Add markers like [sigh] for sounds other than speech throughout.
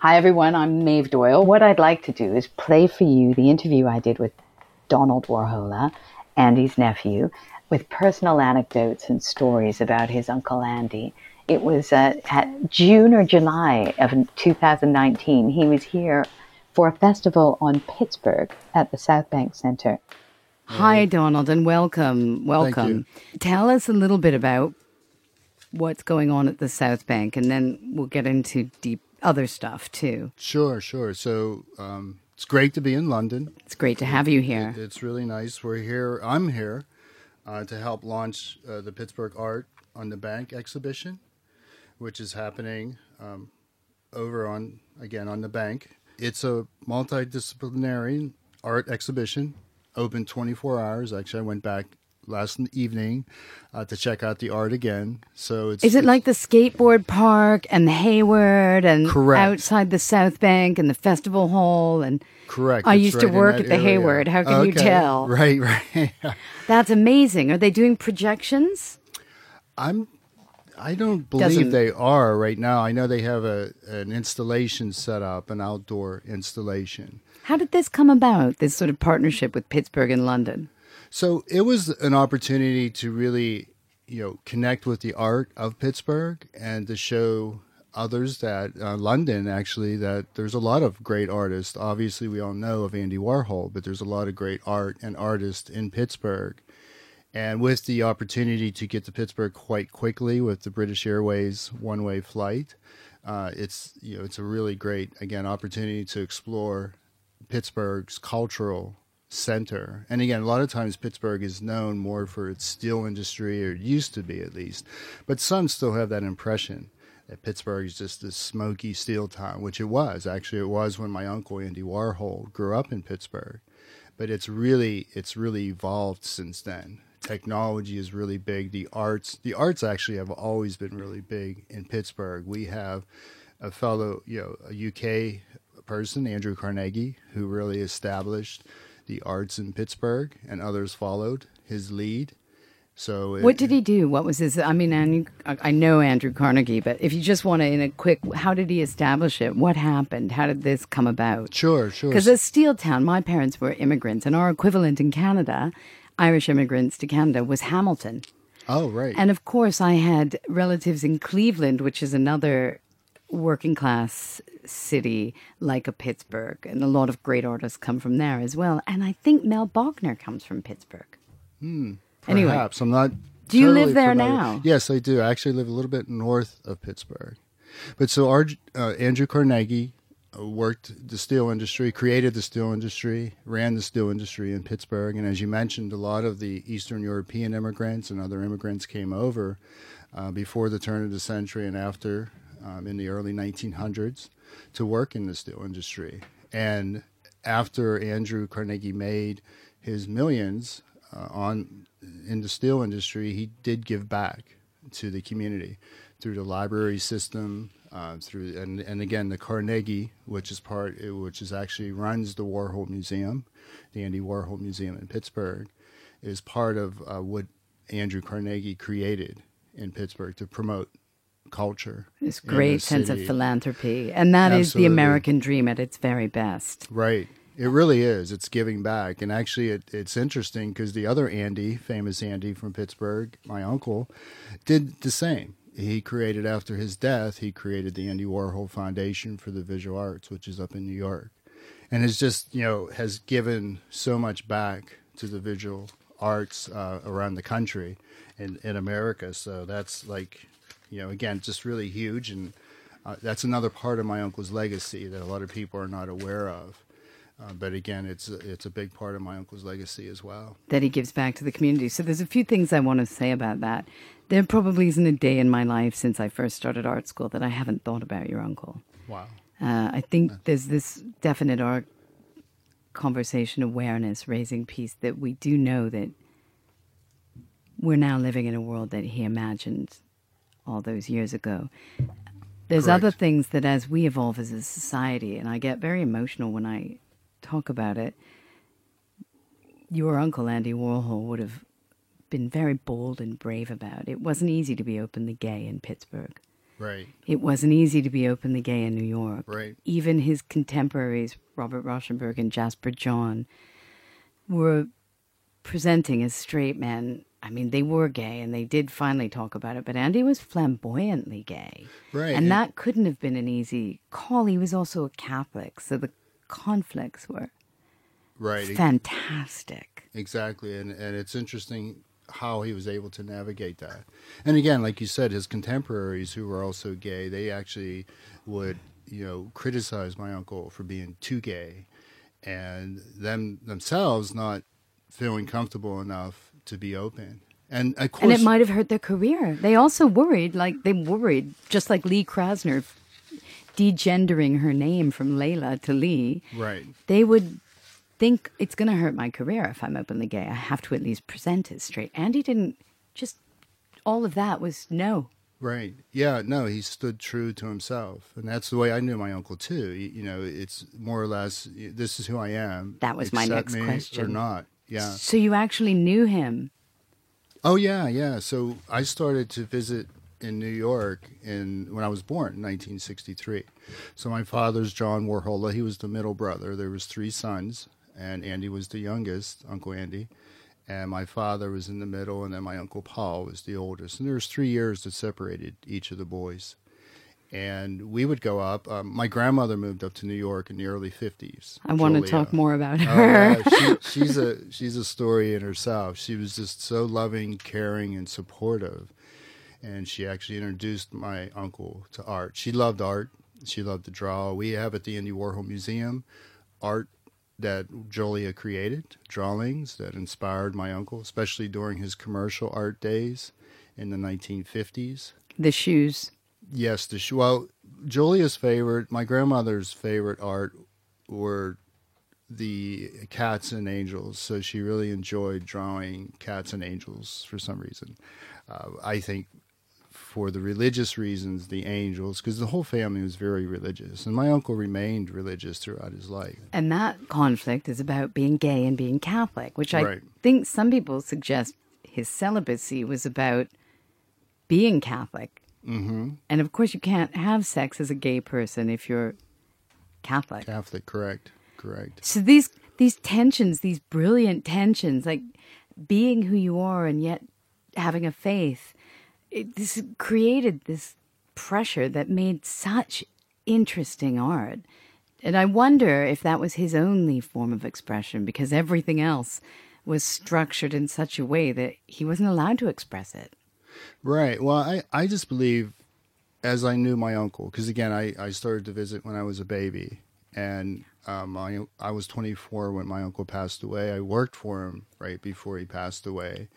Hi, everyone. I'm Maeve Doyle. What I'd like to do is play for you the interview I did with Donald Warhola, Andy's nephew, with personal anecdotes and stories about his Uncle Andy. It was uh, at June or July of 2019. He was here for a festival on Pittsburgh at the South Bank Center. Hi, Donald, and welcome. Welcome. Tell us a little bit about what's going on at the South Bank, and then we'll get into deep other stuff too. Sure, sure. So um, it's great to be in London. It's great to have you here. It, it's really nice. We're here. I'm here uh, to help launch uh, the Pittsburgh Art on the Bank exhibition, which is happening um, over on again on the bank. It's a multidisciplinary art exhibition, open 24 hours. Actually, I went back last evening uh, to check out the art again. So it's is it it's, like the skateboard park and the Hayward and Correct. outside the South Bank and the festival hall and correct? I It's used to right in work at the area. Hayward. How can you tell? [laughs] Right, right. [laughs] That's amazing. Are they doing projections? I'm. I don't believe Doesn't- they are right now. I know they have a an installation set up, an outdoor installation. How did this come about? This sort of partnership with Pittsburgh and London. So it was an opportunity to really, you know, connect with the art of Pittsburgh and to show others that uh, London actually that there's a lot of great artists. Obviously, we all know of Andy Warhol, but there's a lot of great art and artists in Pittsburgh. And with the opportunity to get to Pittsburgh quite quickly with the British Airways one-way flight, uh, it's you know it's a really great again opportunity to explore Pittsburgh's cultural center. And again, a lot of times Pittsburgh is known more for its steel industry, or used to be at least. But some still have that impression that Pittsburgh is just this smoky steel town, which it was. Actually, it was when my uncle Andy Warhol grew up in Pittsburgh. But it's really it's really evolved since then. Technology is really big. The arts the arts actually have always been really big in Pittsburgh. We have a fellow, you know, a UK person, Andrew Carnegie, who really established the arts in Pittsburgh, and others followed his lead. So, it- What did he do? What was his? I mean, Andrew, I I know Andrew Carnegie, but if you just want to, in a quick, how did he establish it? What happened? How did this come about? Sure, sure. Because as Steel Town, my parents were immigrants, and our equivalent in Canada, Irish immigrants to Canada, was Hamilton. oh, right. And of course, I had relatives in Cleveland, which is another working class city like a Pittsburgh, and a lot of great artists come from there as well. And I think Mel Bochner comes from Pittsburgh. Anyway, Perhaps I'm not. Do you totally live there familiar. now? Yes, I do. I actually live a little bit north of Pittsburgh. But so our, uh, Andrew Carnegie uh, worked the steel industry, created the steel industry, ran the steel industry in Pittsburgh, and as you mentioned, a lot of the Eastern European immigrants and other immigrants came over uh, before the turn of the century and after um, in the early 1900s to work in the steel industry. And after Andrew Carnegie made his millions uh, on in the steel industry, he did give back to the community through the library system, uh, through and and again the Carnegie, which is part, which is actually runs the Warhol Museum, the Andy Warhol Museum in Pittsburgh, is part of uh, what Andrew Carnegie created in Pittsburgh to promote culture. this great sense of philanthropy. And that is the American dream at its very best. Right. It really is. It's giving back. And actually, it, it's interesting because the other Andy, famous Andy from Pittsburgh, my uncle, did the same. He created, after his death, he created the Andy Warhol Foundation for the Visual Arts, which is up in New York. And has just, you know, has given so much back to the visual arts uh, around the country and in America. So that's like, you know, again, just really huge. And uh, that's another part of my uncle's legacy that a lot of people are not aware of. Uh, but again, it's it's a big part of my uncle's legacy as well. that he gives back to the community. So there's a few things I want to say about that. There probably isn't a day in my life since I first started art school that I haven't thought about your uncle. Wow. Uh, I think there's this definite art conversation awareness, raising peace that we do know that we're now living in a world that he imagined all those years ago. There's Correct. other things that as we evolve as a society, and I get very emotional when I talk about it, your uncle Andy Warhol would have been very bold and brave about. It wasn't easy to be openly gay in Pittsburgh. Right. It wasn't easy to be openly gay in New York. Right. Even his contemporaries, Robert Rauschenberg and Jasper Johns, were presenting as straight men. I mean, they were gay and they did finally talk about it, but Andy was flamboyantly gay. Right. And that couldn't have been an easy call. He was also a Catholic, so the conflicts were right. fantastic. Exactly. And and it's interesting how he was able to navigate that. And again, like you said, his contemporaries who were also gay, they actually would, you know, criticize my uncle for being too gay and them themselves not feeling comfortable enough to be open. And of course, And it might have hurt their career. They also worried, like they worried, just like Lee Krasner degendering her name from Layla to Lee. right. They would think it's going to hurt my career if I'm openly gay. I have to at least present as straight. Andy didn't just all of that was no. Right. Yeah. No, he stood true to himself, and that's the way I knew my uncle too. You, you know, it's more or less this is who I am. That was my next me question. Or not. Yeah. So you actually knew him. Oh yeah, yeah. So I started to visit in New York in when I was born in 1963. So my father's John Warhola. He was the middle brother. There was three sons, and Andy was the youngest, Uncle Andy. And my father was in the middle, and then my uncle Paul was the oldest. And there was three years that separated each of the boys. And we would go up. Um, my grandmother moved up to New York in the early 50s. I want to talk more about Oh, her. yeah. she, [laughs] she's a she's a story in herself. She was just so loving, caring, and supportive. And she actually introduced my uncle to art. She loved art. She loved to draw. We have at the Andy Warhol Museum art that Julia created, drawings that inspired my uncle, especially during his commercial art days in the 1950s. the shoes. Yes, the sh- well, Julia's favorite, my grandmother's favorite art were the cats and angels. So she really enjoyed drawing cats and angels for some reason. Uh, I think for the religious reasons, the angels, because the whole family was very religious, and my uncle remained religious throughout his life. And that conflict is about being gay and being Catholic, which I Right. think some people suggest his celibacy was about being Catholic. Mm-hmm. And of course, you can't have sex as a gay person if you're Catholic. Catholic, correct, correct. So these these tensions, these brilliant tensions, like being who you are and yet having a faith, it, this created this pressure that made such interesting art. And I wonder if that was his only form of expression because everything else was structured in such a way that he wasn't allowed to express it. Right. Well, I, I just believe, as I knew my uncle, because again, I, I started to visit when I was a baby, and um, I, I was 24 when my uncle passed away. I worked for him right before he passed away,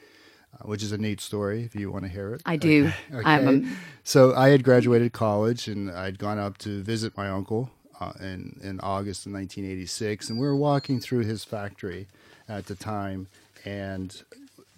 uh, which is a neat story if you want to hear it. I do. I'm a, So I had graduated college and I'd gone up to visit my uncle uh, in in August of 1986, and we were walking through his factory at the time, and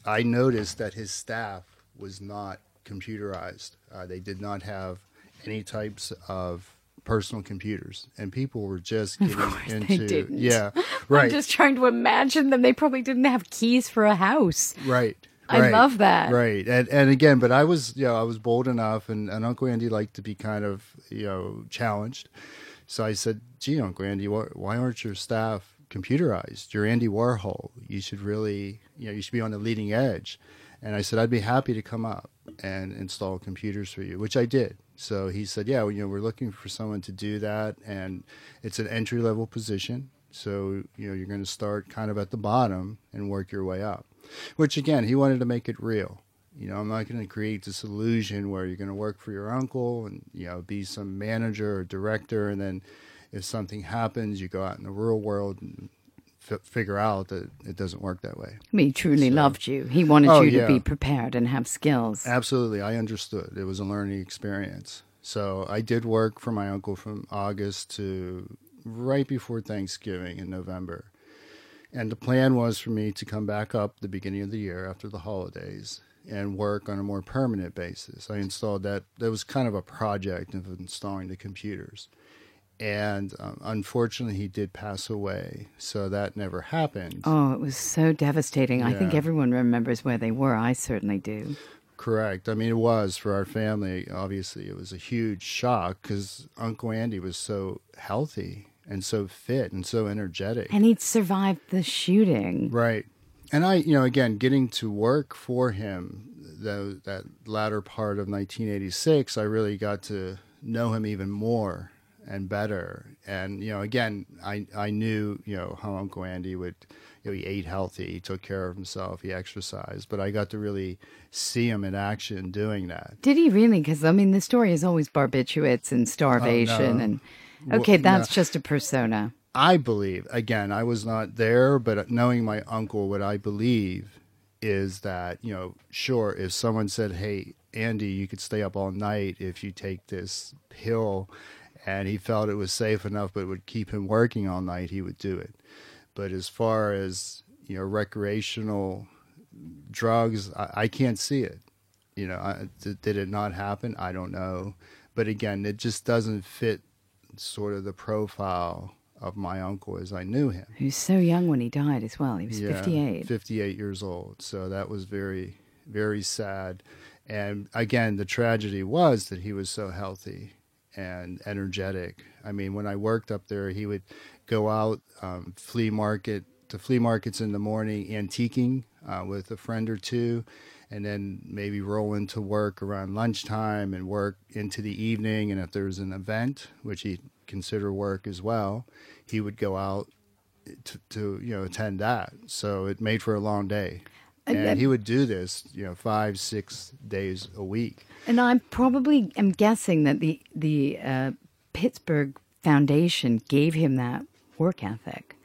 I noticed that his staff was not computerized. Uh, they did not have any types of personal computers, and people were just getting into didn't. yeah, [laughs] right, I'm just trying to imagine them. They probably didn't have keys for a house. right. I right, love that. Right. And and again, but I was you know, I was bold enough and, and Uncle Andy liked to be kind of, you know, challenged. So I said, gee, Uncle Andy, why, why aren't your staff computerized? You're Andy Warhol. You should really, you know, you should be on the leading edge. And I said, I'd be happy to come up and install computers for you, which I did. So he said, yeah, well, you know, we're looking for someone to do that. And it's an entry level position. So, you know, you're going to start kind of at the bottom and work your way up. Which again, he wanted to make it real. You know, I'm not going to create this illusion where you're going to work for your uncle and, you know, be some manager or director. And then if something happens, you go out in the real world and f- figure out that it doesn't work that way. He truly loved you. He wanted Oh, you to yeah. be prepared and have skills. Absolutely. I understood. It was a learning experience. So I did work for my uncle from August to right before Thanksgiving in November. And the plan was for me to come back up the beginning of the year after the holidays and work on a more permanent basis. I installed that. That was kind of a project of installing the computers. And um, unfortunately, he did pass away. So that never happened. Oh, it was so devastating. I think everyone remembers where they were. I certainly do. Correct. I mean, it was for our family. Obviously, it was a huge shock because Uncle Andy was so healthy and so fit and so energetic. And he'd survived the shooting. Right. And I, you know, again, getting to work for him, the, that latter part of 1986, I really got to know him even more and better. And, you know, again, I, I knew, you know, how Uncle Andy would, you know, he ate healthy, he took care of himself, he exercised, but I got to really see him in action doing that. Did he really? Because, I mean, the story is always barbiturates and starvation. Oh, no. And, okay, Well, that's just a persona. I believe, again, I was not there, but knowing my uncle, what I believe is that, you know, sure, if someone said, hey, Andy, you could stay up all night if you take this pill, and he felt it was safe enough but would keep him working all night, he would do it. But as far as, you know, recreational drugs, I, I can't see it. You know, I, did, did it not happen? I don't know. But again, it just doesn't fit sort of the profile of my uncle as I knew him. He was so young when he died as well. He was Yeah, 58. 58 years old. So that was very, very sad. And again, the tragedy was that he was so healthy and energetic. I mean, when I worked up there, he would go out um, flea market to flea markets in the morning, antiquing uh, with a friend or two, and then maybe roll into work around lunchtime and work into the evening. And if there was an event, which he consider work as well, he would go out to, to you know attend that. So it made for a long day. And And he would do this, you know, five, six days a week. And I probably am guessing that the the uh, Pittsburgh Foundation gave him that work ethic,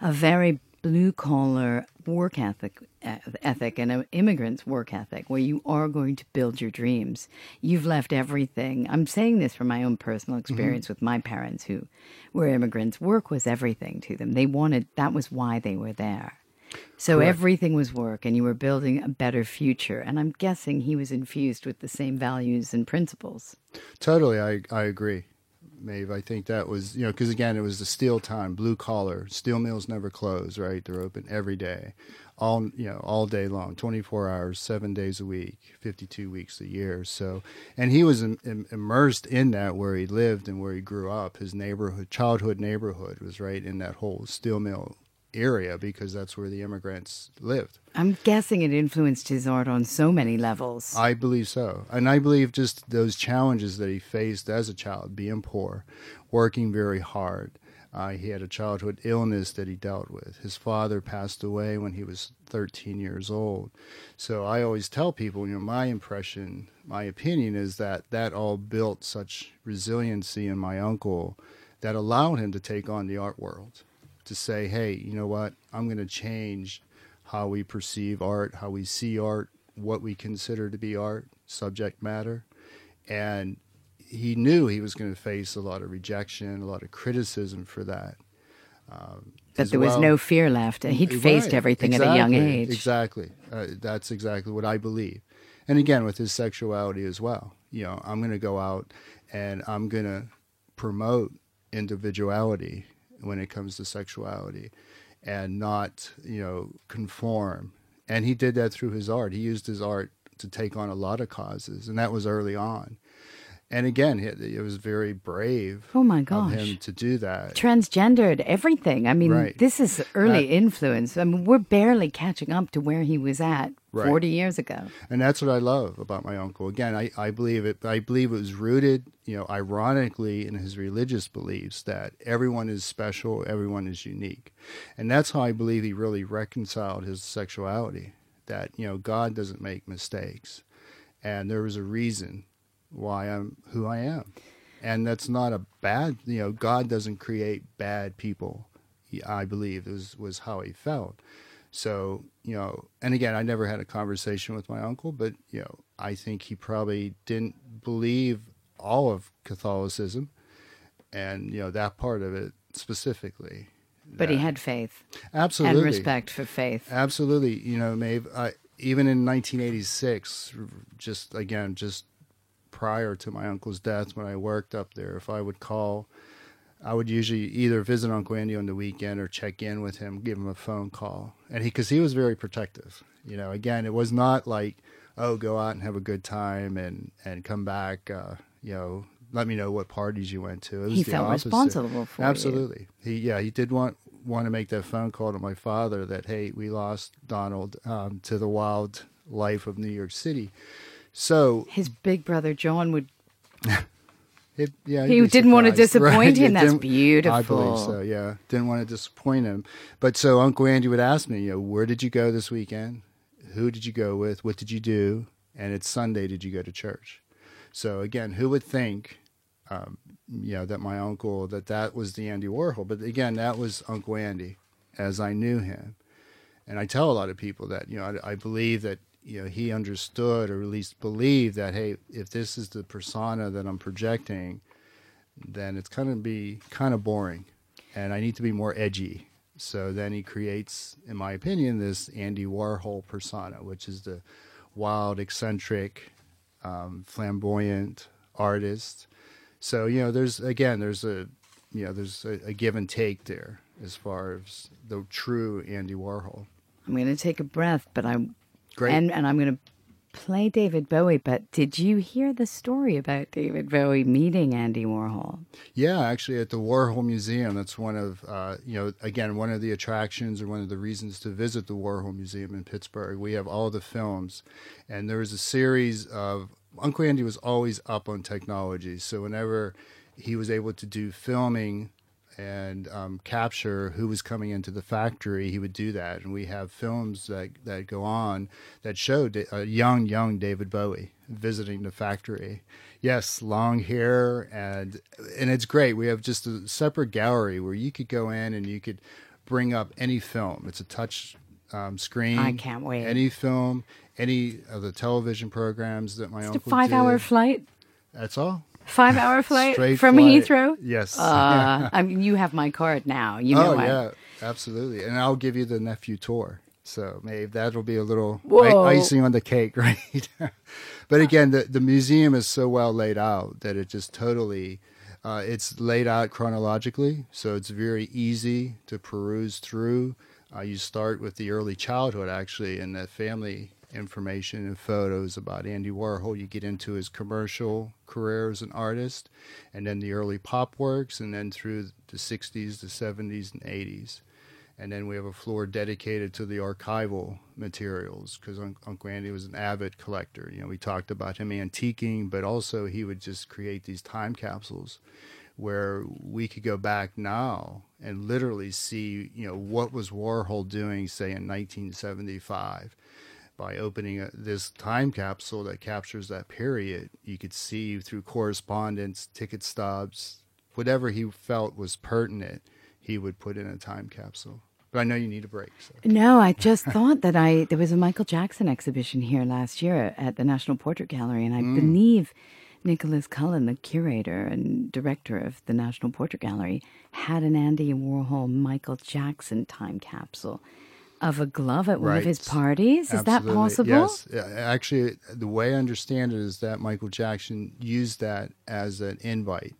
a very blue collar work ethic, ethic, and an immigrant's work ethic, where you are going to build your dreams. You've left everything. I'm saying this from my own personal experience with my parents, who were immigrants. Work was everything to them. They wanted that was why they were there. So Correct. everything was work, and you were building a better future. And I'm guessing he was infused with the same values and principles. Totally, I I agree, Maeve. I think that was you know because again it was the steel time, blue collar. Steel mills never close, right? They're open every day, all you know all day long, twenty four hours, seven days a week, fifty two weeks a year. So, and he was im- im- immersed in that where he lived and where he grew up. His neighborhood, childhood neighborhood, was right in that whole steel mill area because that's where the immigrants lived. I'm guessing it influenced his art on so many levels. I believe so. And I believe just those challenges that he faced as a child, being poor, working very hard. Uh, he had a childhood illness that he dealt with. His father passed away when he was 13 years old. So I always tell people, you know, my impression, my opinion is that that all built such resiliency in my uncle that allowed him to take on the art world, to say, hey, you know what, I'm going to change how we perceive art, how we see art, what we consider to be art, subject matter. And he knew he was going to face a lot of rejection, a lot of criticism for that. Um, there was no fear left. He'd faced Right. everything at a young age. Exactly. Uh, that's exactly what I believe. And again, with his sexuality as well. You know, I'm going to go out and I'm going to promote individuality when it comes to sexuality and not, you know, conform. And he did that through his art. He used his art to take on a lot of causes, and that was early on. And again, it, it was very brave Oh my of gosh. him to do that. Transgendered, everything. I mean, Right. this is early influence. I mean, we're barely catching up to where he was at Right. 40 years ago. and that's what I love about my uncle. Again, I, I believe it. I believe it was rooted, you know, ironically in his religious beliefs that everyone is special, everyone is unique, and that's how I believe he really reconciled his sexuality. That you know, God doesn't make mistakes, and there was a reason why I'm who I am, and that's not a bad. You know, God doesn't create bad people. He, I believe was was how he felt. So, you know, and again, I never had a conversation with my uncle, but, you know, I think he probably didn't believe all of Catholicism and, you know, that part of it specifically. But he had faith absolutely and respect for faith. Absolutely. You know, Maeve, I, even in 1986, just again, just prior to my uncle's death, when I worked up there, if I would call, I would usually either visit Uncle Andy on the weekend or check in with him, give him a phone call. And he, because he was very protective. You know, again, it was not like oh, go out and have a good time and and come back. Uh, you know, let me know what parties you went to. It was he felt opposite. responsible for you. Absolutely. He yeah, he did want want to make that phone call to my father that hey, we lost Donald um, to the wild life of New York City. So His big brother John would. [laughs] it, yeah, He didn't want [laughs] to disappoint Right, him. That's beautiful. I believe so. Yeah, didn't want to disappoint him. But so Uncle Andy would ask me, you know, where did you go this weekend? Who did you go with? What did you do? And it's Sunday. Did you go to church? So again, who would think, um, you know, that my uncle that that was the Andy Warhol? But again, that was Uncle Andy, as I knew him. And I tell a lot of people that you know I, I believe that you know he understood or at least believed that hey, if this is the persona that I'm projecting, then it's going to be kind of boring, and I need to be more edgy. So then he creates, in my opinion, this Andy Warhol persona, which is the wild, eccentric, um, flamboyant artist. So you know, there's again, there's a you know, there's a, a give and take there as far as the true Andy Warhol. I'm going to take a breath, but I'm Great. and and I'm going to play David Bowie. But did you hear the story about David Bowie meeting Andy Warhol? Yeah, actually, at the Warhol Museum, that's one of uh, you know again one of the attractions or one of the reasons to visit the Warhol Museum in Pittsburgh. We have all the films, and there was a series of Uncle Andy was always up on technology, so whenever he was able to do filming and um, capture who was coming into the factory, he would do that. And we have films that, that go on that show a young, young David Bowie visiting the factory. Yes, long hair, and and it's great. We have just a separate gallery where you could go in and you could bring up any film. It's a touch um, screen. I can't wait. Any film, any of the television programs that my It's a five hour flight. That's all. Five hour [laughs] flight from flight. Heathrow. Yes. Uh, [laughs] I mean, you have my card now. You know oh I- yeah, absolutely. And I'll give you the nephew tour. So maybe that'll be a little i- icing on the cake, [laughs] right? but again, the the museum is so well laid out that it just totally. Uh, it's laid out chronologically, so it's very easy to peruse through. Uh, you start with the early childhood, actually, and the family information and photos about Andy Warhol. You get into his commercial career as an artist, and then the early pop works, and then through the 60s, the 70s, and 80s. And then we have a floor dedicated to the archival materials because Uncle Andy was an avid collector. You know, we talked about him antiquing, but also he would just create these time capsules where we could go back now and literally see, you know, what was Warhol doing, say, in 1975 by opening a, this time capsule that captures that period, you could see through correspondence, ticket stubs, whatever he felt was pertinent, he would put in a time capsule. But I know you need a break. So. No, I just [laughs] thought that I there was a Michael Jackson exhibition here last year at the National Portrait Gallery, and I Mm. believe Nicholas Cullinan, the curator and director of the National Portrait Gallery, had an Andy Warhol Michael Jackson time capsule of a glove at one of his parties. Is that possible? Yes. Actually, the way I understand it is that Michael Jackson used that as an invite.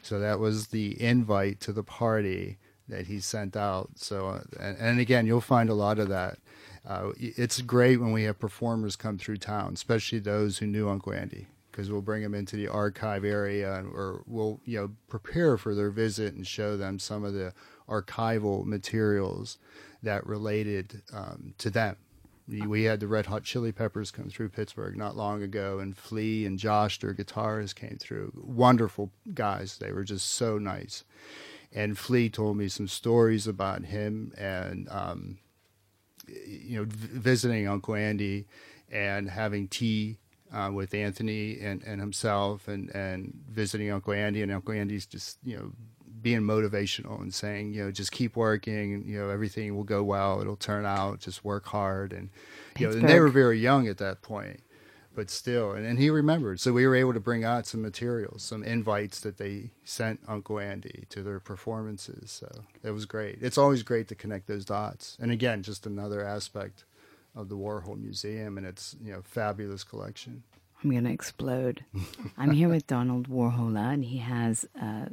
So that was the invite to the party that he sent out. So, uh, and, and again, you'll find a lot of that. Uh, it's great when we have performers come through town, especially those who knew Uncle Andy, because we'll bring them into the archive area, and, or we'll you know prepare for their visit and show them some of the archival materials that related um, to them. We, had the Red Hot Chili Peppers come through Pittsburgh not long ago, and Flea and Josh, their guitarists, came through. Wonderful guys. They were just so nice. And Flea told me some stories about him and, um, you know, v- visiting Uncle Andy and having tea uh, with Anthony and, and himself and, and visiting Uncle Andy. And Uncle Andy's just, you know, being motivational and saying, you know, just keep working, you know, everything will go well, it'll turn out, just work hard. And, you know, and they were very young at that point, but still, and, and he remembered. So we were able to bring out some materials, some invites that they sent Uncle Andy to their performances. So it was great. It's always great to connect those dots. And again, just another aspect of the Warhol Museum and its, you know, fabulous collection. I'm going to explode. I'm here with Donald Warhola, and he has uh,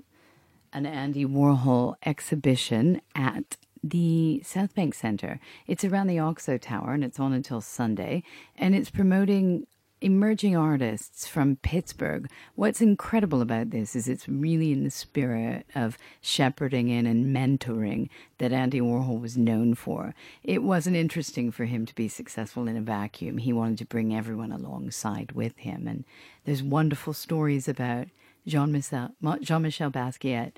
an Andy Warhol exhibition at the South Bank Center. It's around the Oxo Tower and it's on until Sunday. And it's promoting emerging artists from Pittsburgh. What's incredible about this is it's really in the spirit of shepherding in and mentoring that Andy Warhol was known for. It wasn't interesting for him to be successful in a vacuum. He wanted to bring everyone alongside with him. And there's wonderful stories about Jean Michel, Jean Michel Basquiat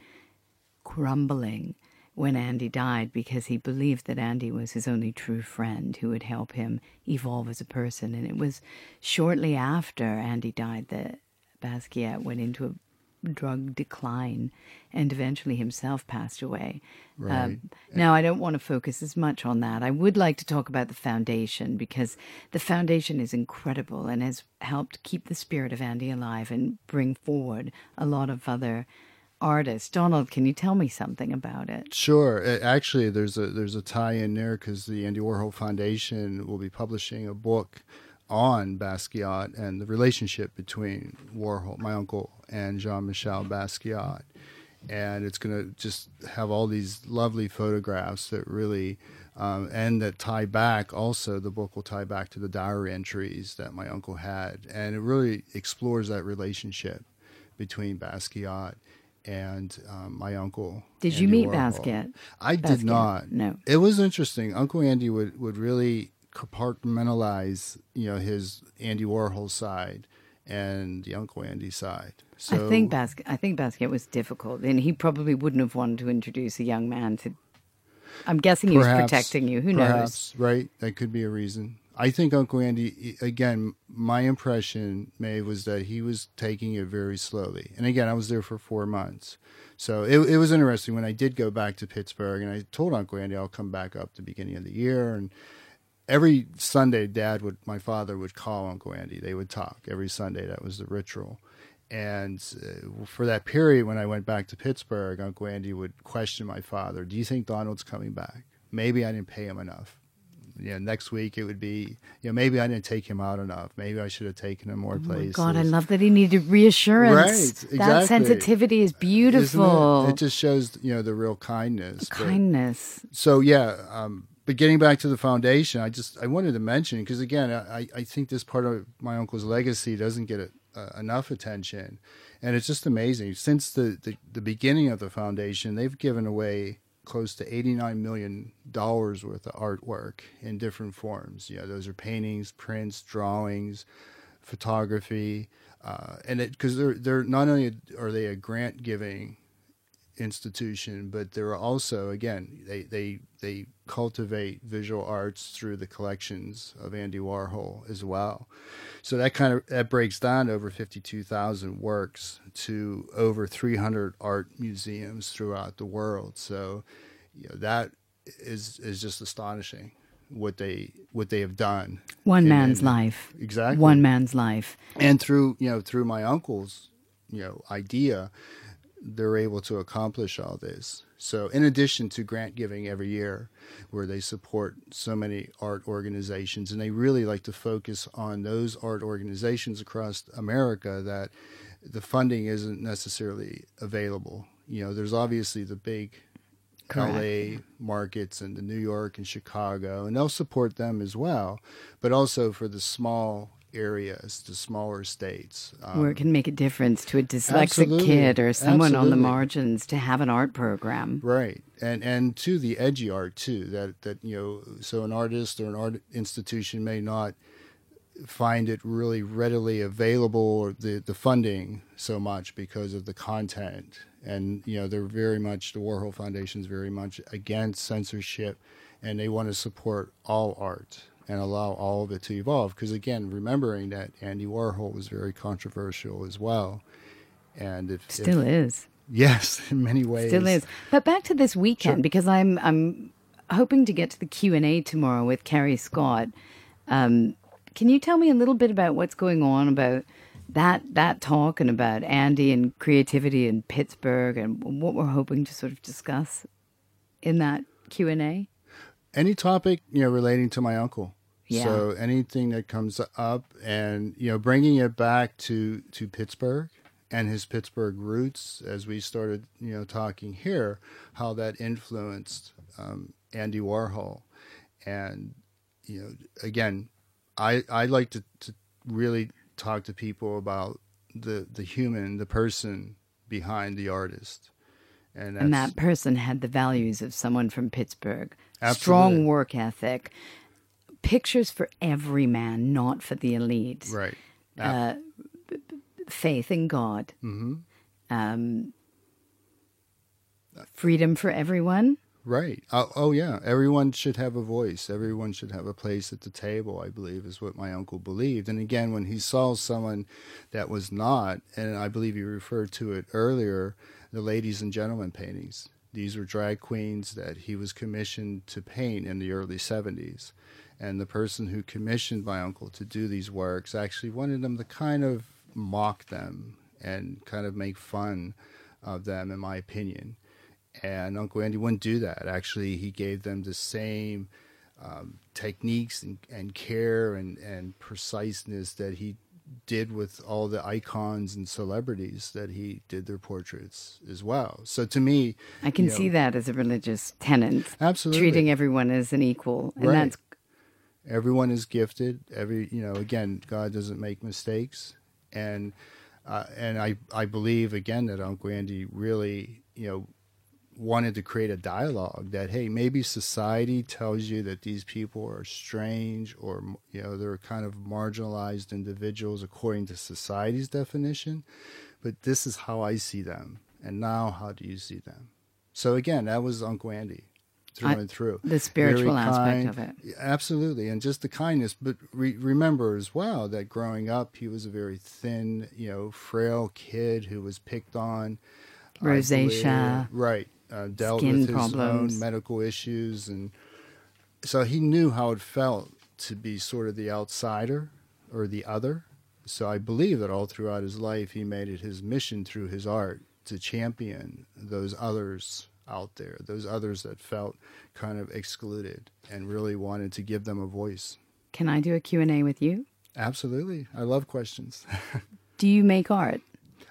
crumbling when Andy died because he believed that Andy was his only true friend who would help him evolve as a person. And it was shortly after Andy died that Basquiat went into a drug decline and eventually himself passed away. Right. Um, now, I don't want to focus as much on that. I would like to talk about the foundation because the foundation is incredible and has helped keep the spirit of Andy alive and bring forward a lot of other artist. Donald, can you tell me something about it? Sure. Actually, there's a there's a tie in there because the Andy Warhol Foundation will be publishing a book on Basquiat and the relationship between Warhol, my uncle, and Jean-Michel Basquiat. And it's going to just have all these lovely photographs that really, um, and that tie back also, the book will tie back to the diary entries that my uncle had. And it really explores that relationship between Basquiat and um, my uncle. Did Andy you meet Warhol. Basquiat? I Basquiat. did not. No. It was interesting. Uncle Andy would, would really compartmentalize, you know, his Andy Warhol side and the Uncle Andy side. So I think Basquiat. I think Basquiat was difficult, and he probably wouldn't have wanted to introduce a young man to. I'm guessing he perhaps, was protecting you. Who perhaps, knows? Right, that could be a reason. I think Uncle Andy, again, my impression, Maeve, was that he was taking it very slowly. And again, I was there for four months. So it, it was interesting when I did go back to Pittsburgh and I told Uncle Andy I'll come back up the beginning of the year. And every Sunday, Dad would, my father would call Uncle Andy. They would talk every Sunday. That was the ritual. And uh, for that period when I went back to Pittsburgh, Uncle Andy would question my father Do you think Donald's coming back? Maybe I didn't pay him enough you know, next week it would be, you know, maybe I didn't take him out enough. Maybe I should have taken him more oh places. God, I love that he needed reassurance. Right, exactly. That sensitivity is beautiful. It? it? just shows, you know, the real kindness. Kindness. But, so yeah, um, but getting back to the foundation, I just I wanted to mention because again, I I think this part of my uncle's legacy doesn't get uh, enough attention, and it's just amazing. Since the, the the beginning of the foundation, they've given away close to $89 million worth of artwork in different forms. You know, those are paintings, prints, drawings, photography, uh, and because they're they're not only are they a grant giving institution, but there are also again they they they cultivate visual arts through the collections of Andy Warhol as well. So that kind of that breaks down over fifty two thousand works to over three hundred art museums throughout the world. So you know, that is is just astonishing what they what they have done. One and, man's and, life. Exactly. One man's life. And through you know through my uncle's you know idea they're able to accomplish all this. So, in addition to grant giving every year, where they support so many art organizations, and they really like to focus on those art organizations across America that the funding isn't necessarily available. You know, there's obviously the big Correct. LA markets and the New York and Chicago, and they'll support them as well, but also for the small areas, to smaller states. Um, Where it can make a difference to a dyslexic kid or someone absolutely. on the margins to have an art program. Right. And and to the edgy art too, that, that you know, so an artist or an art institution may not find it really readily available or the, the funding so much because of the content. And, you know, they're very much, the Warhol Foundation is very much against censorship and they want to support all art and allow all of it to evolve. Because again, remembering that Andy Warhol was very controversial as well, and if still if, is, yes, [laughs] in many ways, still is. But back to this weekend sure. because I'm I'm hoping to get to the Q and A tomorrow with Carrie Scott. Um, can you tell me a little bit about what's going on about that that talk and about Andy and creativity in Pittsburgh and what we're hoping to sort of discuss in that Q and A? Any topic you know relating to my uncle. Yeah. So anything that comes up, and you know, bringing it back to to Pittsburgh and his Pittsburgh roots, as we started you know talking here, how that influenced um, Andy Warhol, and you know, again, I I like to, to really talk to people about the the human, the person behind the artist, and, and that person had the values of someone from Pittsburgh, absolutely. strong work ethic, pictures for every man, not for the elite, right? Uh, faith in God, mm-hmm. um, freedom for everyone. Right. Oh, oh, yeah. Everyone should have a voice. Everyone should have a place at the table, I believe, is what my uncle believed. And again, when he saw someone that was not, and I believe you referred to it earlier, the ladies and gentlemen paintings. These were drag queens that he was commissioned to paint in the early 70s. And the person who commissioned my uncle to do these works actually wanted them to kind of mock them and kind of make fun of them, in my opinion and Uncle Andy wouldn't do that. Actually, he gave them the same um, techniques and, and care and, and preciseness that he did with all the icons and celebrities that he did their portraits as well. So to me, I can you know, see that as a religious tenet. Absolutely, treating everyone as an equal, and right. that's everyone is gifted. Every you know, again, God doesn't make mistakes, and uh, and I I believe again that Uncle Andy really you know wanted to create a dialogue that hey maybe society tells you that these people are strange or you know they're kind of marginalized individuals according to society's definition but this is how i see them and now how do you see them? So again that was uncle andy through I, and through. The spiritual aspect of it. Absolutely and just the kindness but re- remember as well that growing up he was a very thin you know frail kid who was picked on rosacea. Right uh, dealt Skin with his problems. own medical issues, and so he knew how it felt to be sort of the outsider or the other. So I believe that all throughout his life, he made it his mission through his art to champion those others out there, those others that felt kind of excluded, and really wanted to give them a voice. Can I do a Q&A with you? Absolutely. I love questions. [laughs] do you make art?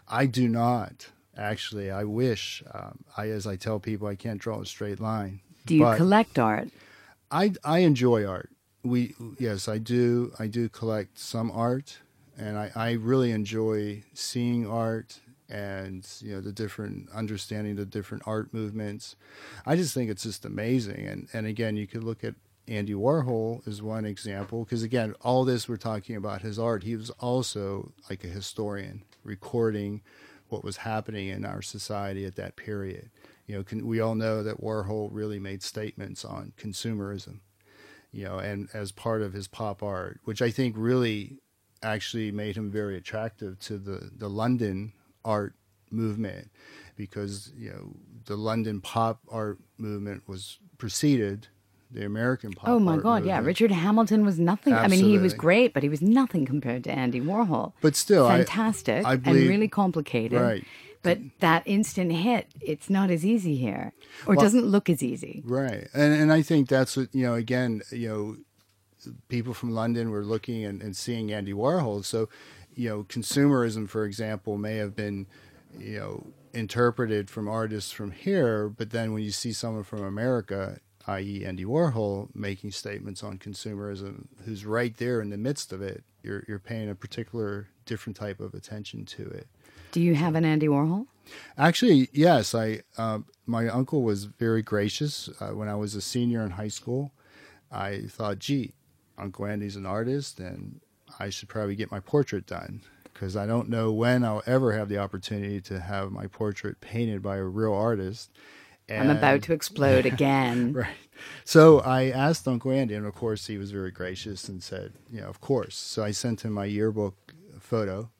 I do not. Actually, I wish. Um, I, as I tell people, I can't draw a straight line. Do you collect art? I I enjoy art. We yes, I do. I do collect some art, and I, I really enjoy seeing art and you know the different understanding the different art movements. I just think it's just amazing. And and again, you could look at Andy Warhol as one example because again, all this we're talking about his art. He was also like a historian, recording what was happening in our society at that period. You know, can, we all know that Warhol really made statements on consumerism, you know, and as part of his pop art, which I think really actually made him very attractive to the, the London art movement because, you know, the London pop art movement was preceded the American pop. Oh my God! Movement. Yeah, Richard Hamilton was nothing. Absolutely. I mean, he was great, but he was nothing compared to Andy Warhol. But still, fantastic I, I believe, and really complicated. Right. But that instant hit, it's not as easy here, or well, doesn't look as easy. Right, and and I think that's what you know. Again, you know, people from London were looking and, and seeing Andy Warhol. So, you know, consumerism, for example, may have been, you know, interpreted from artists from here, but then when you see someone from America, i.e., Andy Warhol, making statements on consumerism, who's right there in the midst of it, you're, you're paying a particular different type of attention to it. Do you have an Andy Warhol? Actually, yes. I uh, my uncle was very gracious uh, when I was a senior in high school. I thought, gee, Uncle Andy's an artist, and I should probably get my portrait done because I don't know when I'll ever have the opportunity to have my portrait painted by a real artist. And, I'm about to explode again. [laughs] right. So I asked Uncle Andy, and of course he was very gracious and said, you know, of course. So I sent him my yearbook photo,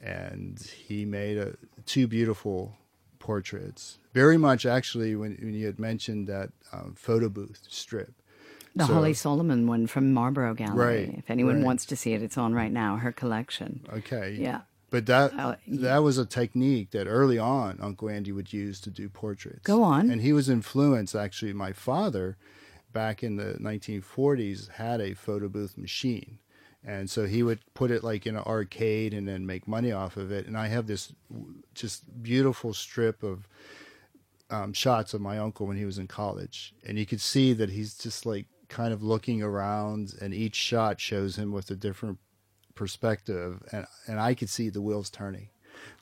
and he made a, two beautiful portraits. Very much actually when, when you had mentioned that um, photo booth strip. The so, Holly Solomon one from Marlborough Gallery. Right, if anyone right. wants to see it, it's on right now. Her collection. Okay. Yeah. But that uh, that was a technique that early on Uncle Andy would use to do portraits. Go on. And he was influenced actually. My father, back in the 1940s, had a photo booth machine, and so he would put it like in an arcade and then make money off of it. And I have this just beautiful strip of um, shots of my uncle when he was in college, and you could see that he's just like kind of looking around, and each shot shows him with a different perspective, and and I could see the wheels turning,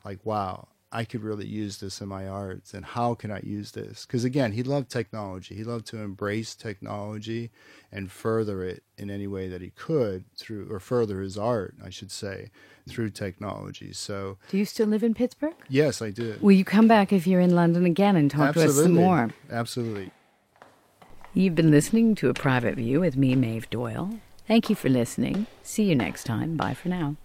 like wow, I could really use this in my arts and how can I use this? Because again, he loved technology. He loved to embrace technology and further it in any way that he could through, or further his art, I should say, through technology. So, do you still live in Pittsburgh? Yes, I do. Will you come back if you're in London again and talk Absolutely. to us some more? Absolutely. You've been listening to A Private View with me, Maeve Doyle. Thank you for listening. See you next time. Bye for now.